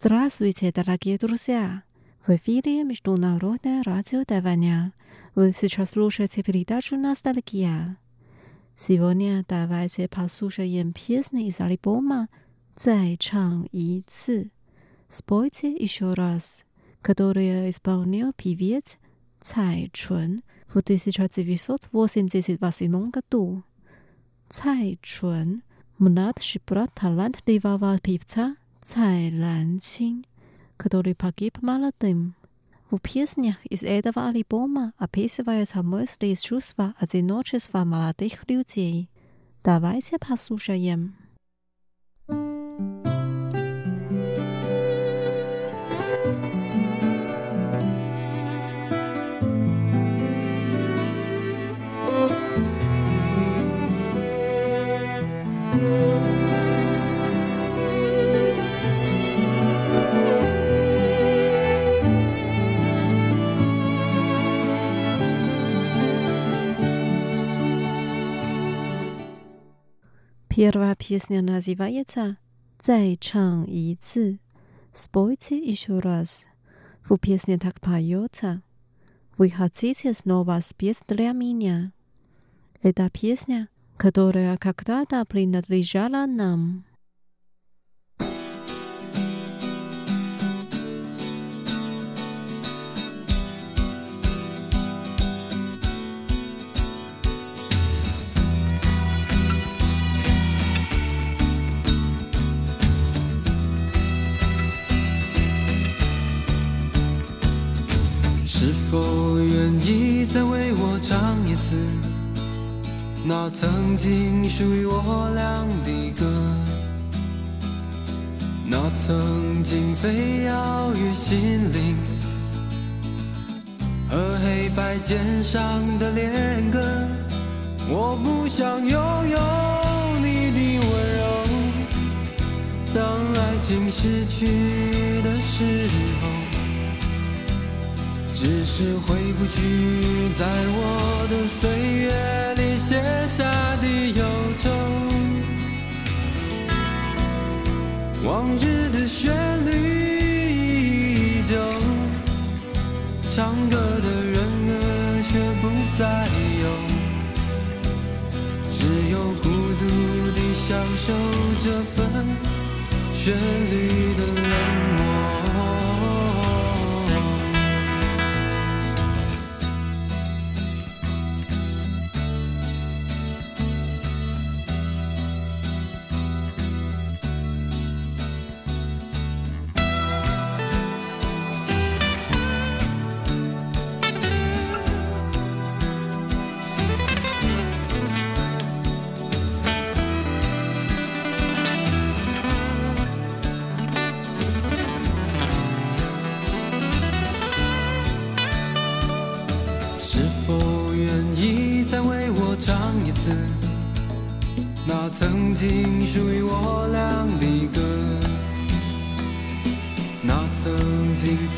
Здравствуйте, дорогие друзья! В эфире Международное радио Тайваня. Вы сейчас слушаете передачу «Ностальгия». Сегодня давайте послушаем песни из альбома «Зай чан и ци». Спойте еще раз, которую исполнил певец Цай Чун в 1988 году. Цай Чун – младший брат талантливого певца Цай Ланчин, который погиб молодым. В песнях из этого альбома описываются мысли и чувства одиночества молодых людей. Давайте послушаем. Первая песня называется «Зай чанг и ци». Спойте еще раз. В песне так поется. Вы хотите снова спеть для меня? Это песня, которая когда-то принадлежала нам. 否愿意再为我唱一次那曾经属于我俩的歌？那曾经飞摇于心灵和黑白键上的恋歌。我不想拥有你的温柔，当爱情失去的时候。只是回不去，在我的岁月里写下的忧愁。往日的旋律依旧，唱歌的人儿却不再有，只有孤独地享受这份旋律的冷漠。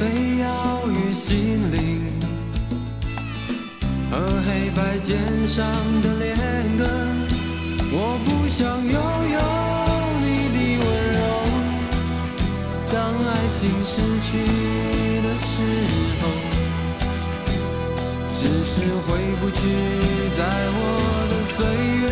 飞摇于心灵和黑白键上的恋歌。我不想拥有你的温柔，当爱情失去的时候。只是回不去，在我的岁月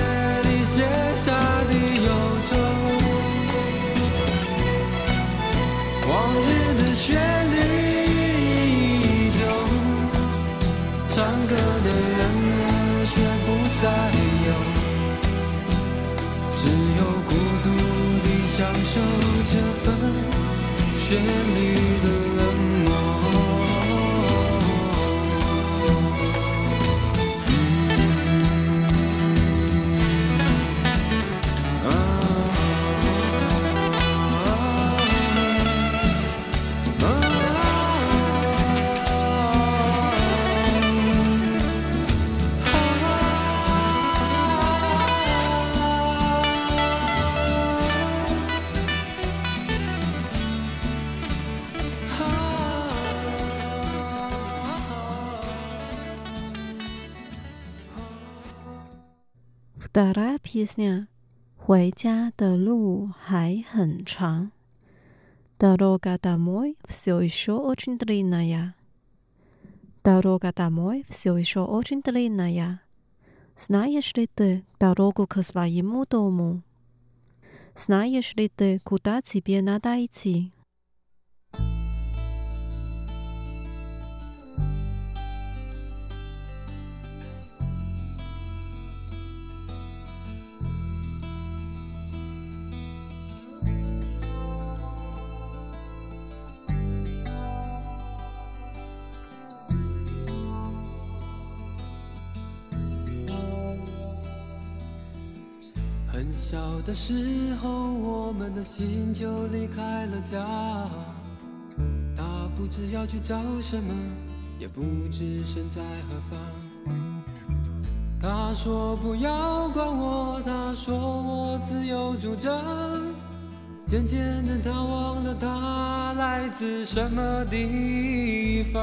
旋律 Вторая песня «回家的路还很长». Дорога домой все еще очень длинная. Дорога домой все еще очень длинная. Знаешь ли ты дорогу к своему дому? Знаешь ли ты, куда тебе надо идти? 的时候，我们的心就离开了家。他不知要去找什么，也不知身在何方。他说不要管我，他说我自由主张。渐渐的，他忘了他来自什么地方。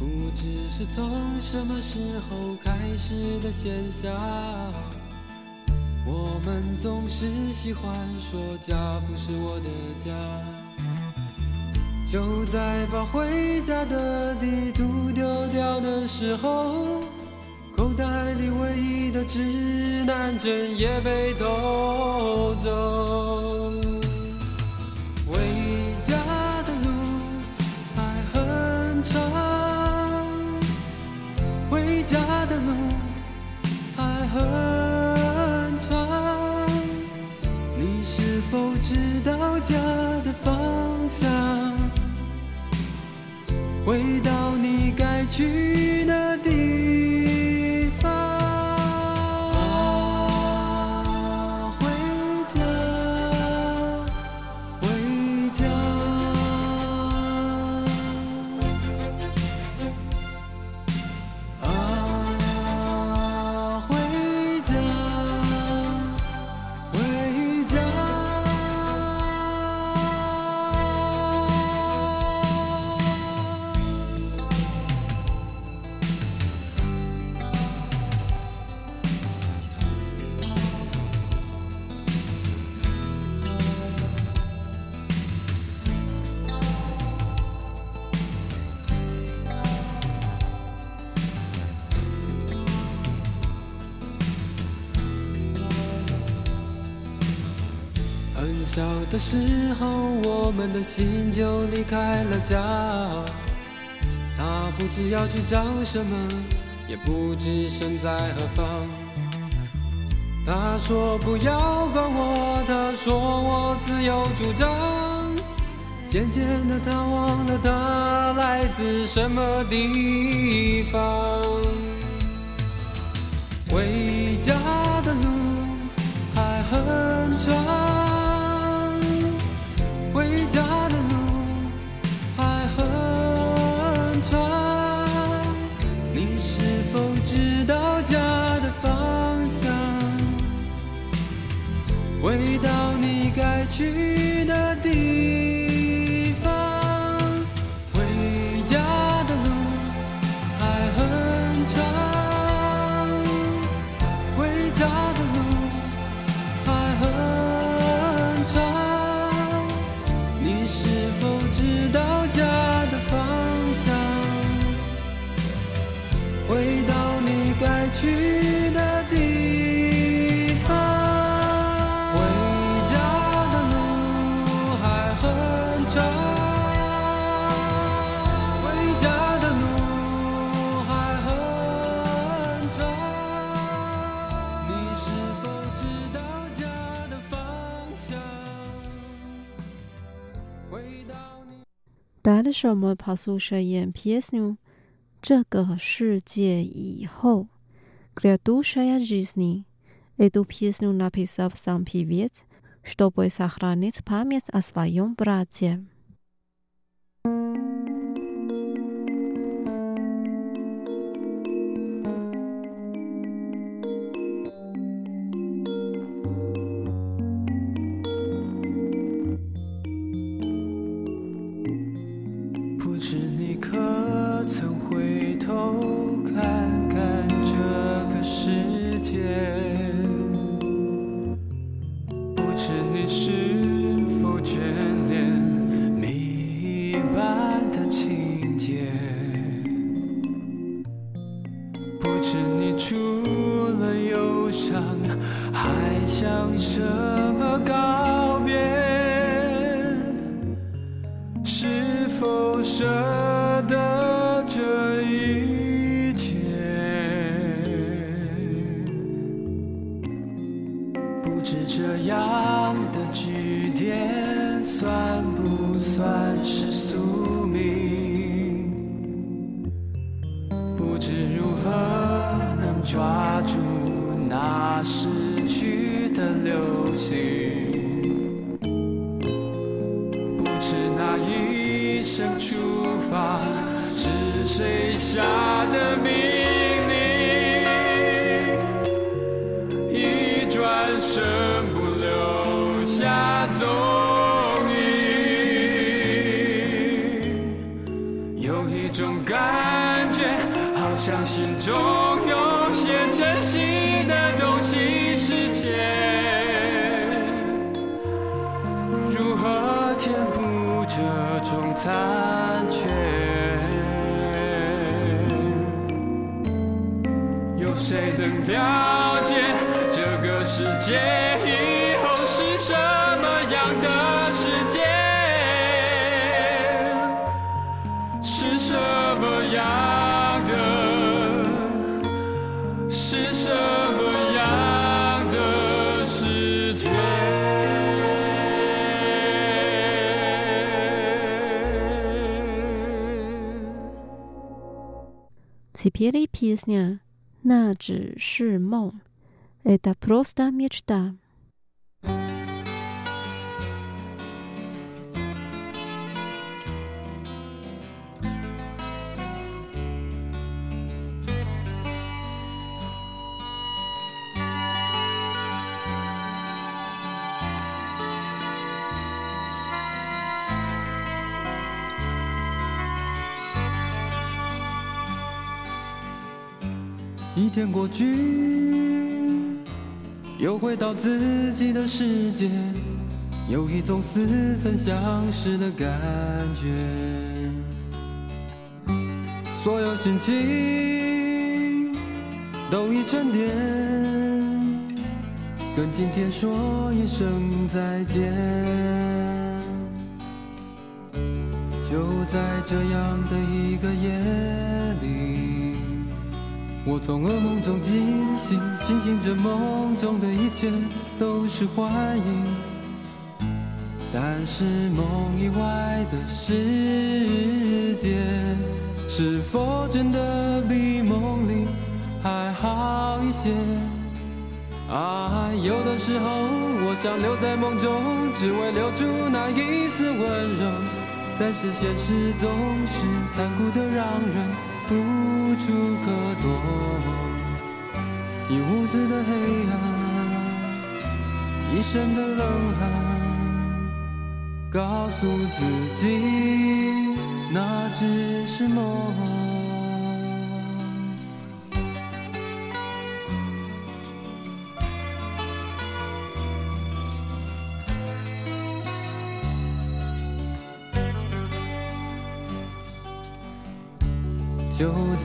不知是从什么时候开始的现象？我们总是喜欢说家不是我的家。就在把回家的地图丢掉的时候，口袋里唯一的指南针也被偷走。的时候，我们的心就离开了家。他不知要去找什么，也不知身在何方。他说不要管我，他说我自由主张。渐渐的，他忘了他来自什么地方。回家的路还很长。去。Дальше мы послушаем песню «这个世界以后» «Грядущая жизни». Эту песню написал сам певец, чтобы сохранить память о своем брате. 是。 不知如何能抓住那逝去的流星。不知那一声出发是谁下的安全？有谁能了解这个世界以后是什么样的世界？是什么样 Теперь песня «那只是梦» Это просто мечта.《 一天过去，又回到自己的世界，有一种似曾相识的感觉。所有心情都已沉淀，跟今天说一声再见。就在这样的一个夜里，我从噩梦中惊醒，庆幸着梦中的一切都是幻影。但是梦以外的世界，是否真的比梦里还好一些？啊，有的时候我想留在梦中，只为留住那一丝温柔。但是现实总是残酷的，让人无处可。一屋子的黑暗，一身的冷汗，告诉自己那只是梦。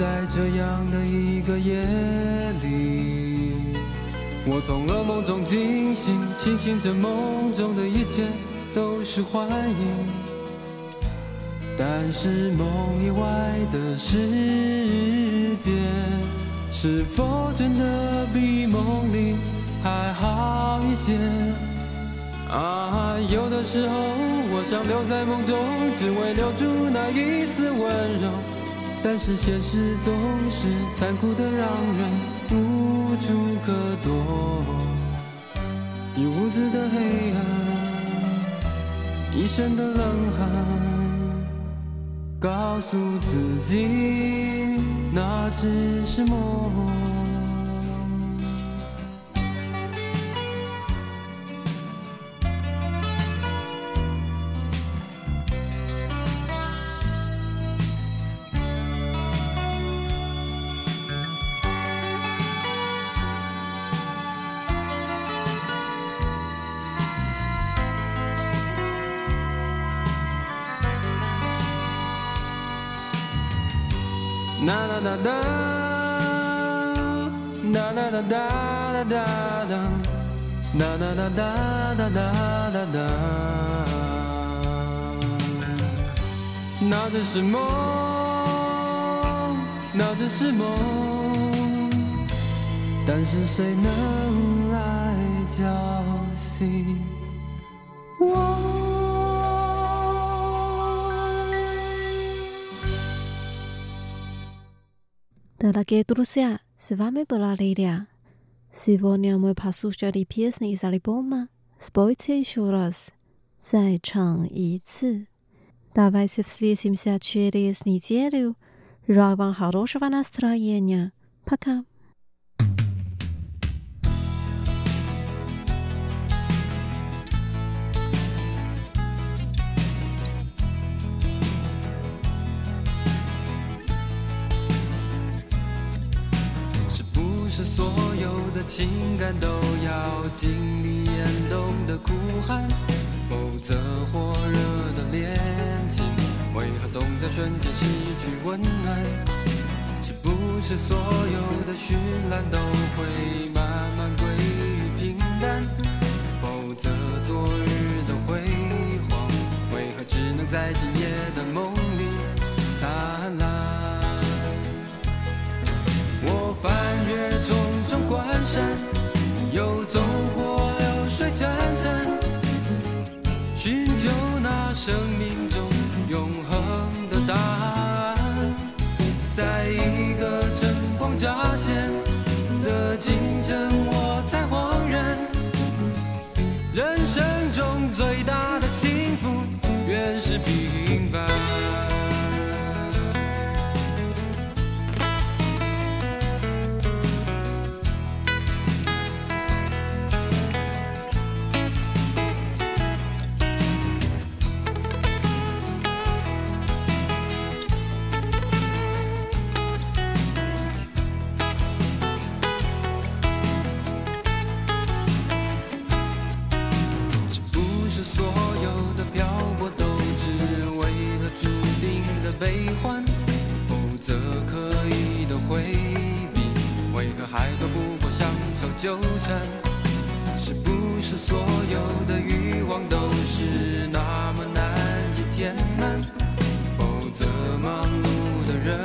在这样的一个夜里，我从噩梦中惊醒，庆幸着梦中的一切都是幻影。但是梦以外的世界，是否真的比梦里还好一些？啊，有的时候我想留在梦中，只为留住那一丝温柔。但是现实总是残酷的，让人无处可躲。一屋子的黑暗，一身的冷汗，告诉自己那只是梦。哒哒哒哒，哒哒哒哒哒哒哒，哒哒哒哒哒哒哒哒。那只是梦，那只是梦，但是谁能来叫醒我 De la que Rusia se vame por la Lilia. Сегодня мы послушали песни из альбома «Спойте еще раз», «Зай Чанг И Ци». Давайте встретимся через неделю. Желаю вам хорошего настроения. Пока. 是所有的情感都要经历严冬的苦寒？否则火热的恋情，为何总在瞬间失去温暖？是不是所有的绚烂都会慢慢归于平淡？山，又走过流水潺潺，寻求那生命中悲欢？否则刻意的回避，为何还躲不过乡愁纠缠？是不是所有的欲望都是那么难以填满？否则忙碌的人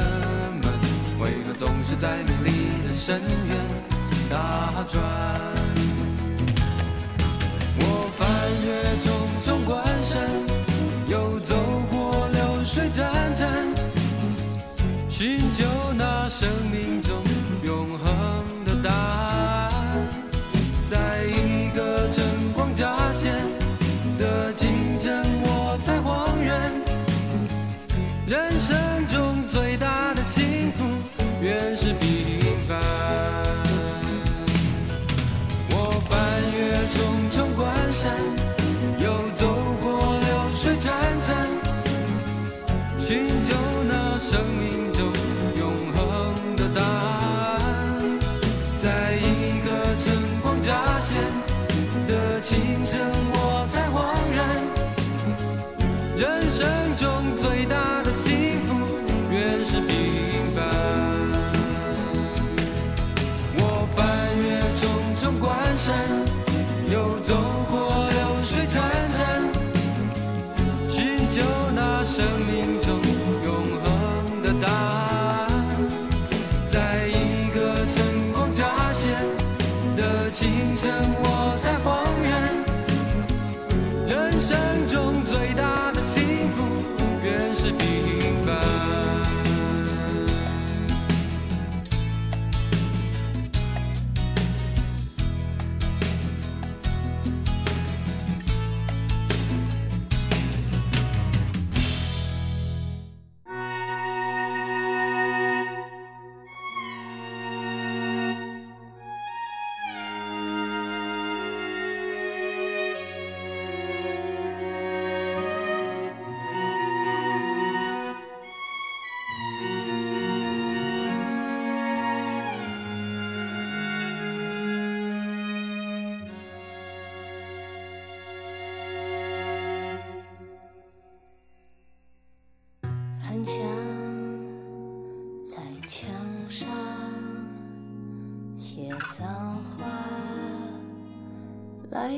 们，为何总是在美丽的深渊打转？我翻越重重关山，又走战战寻求那生命中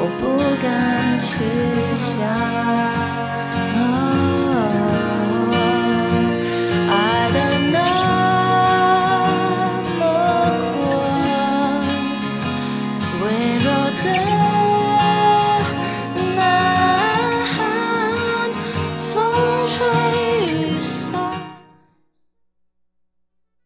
我不敢去想。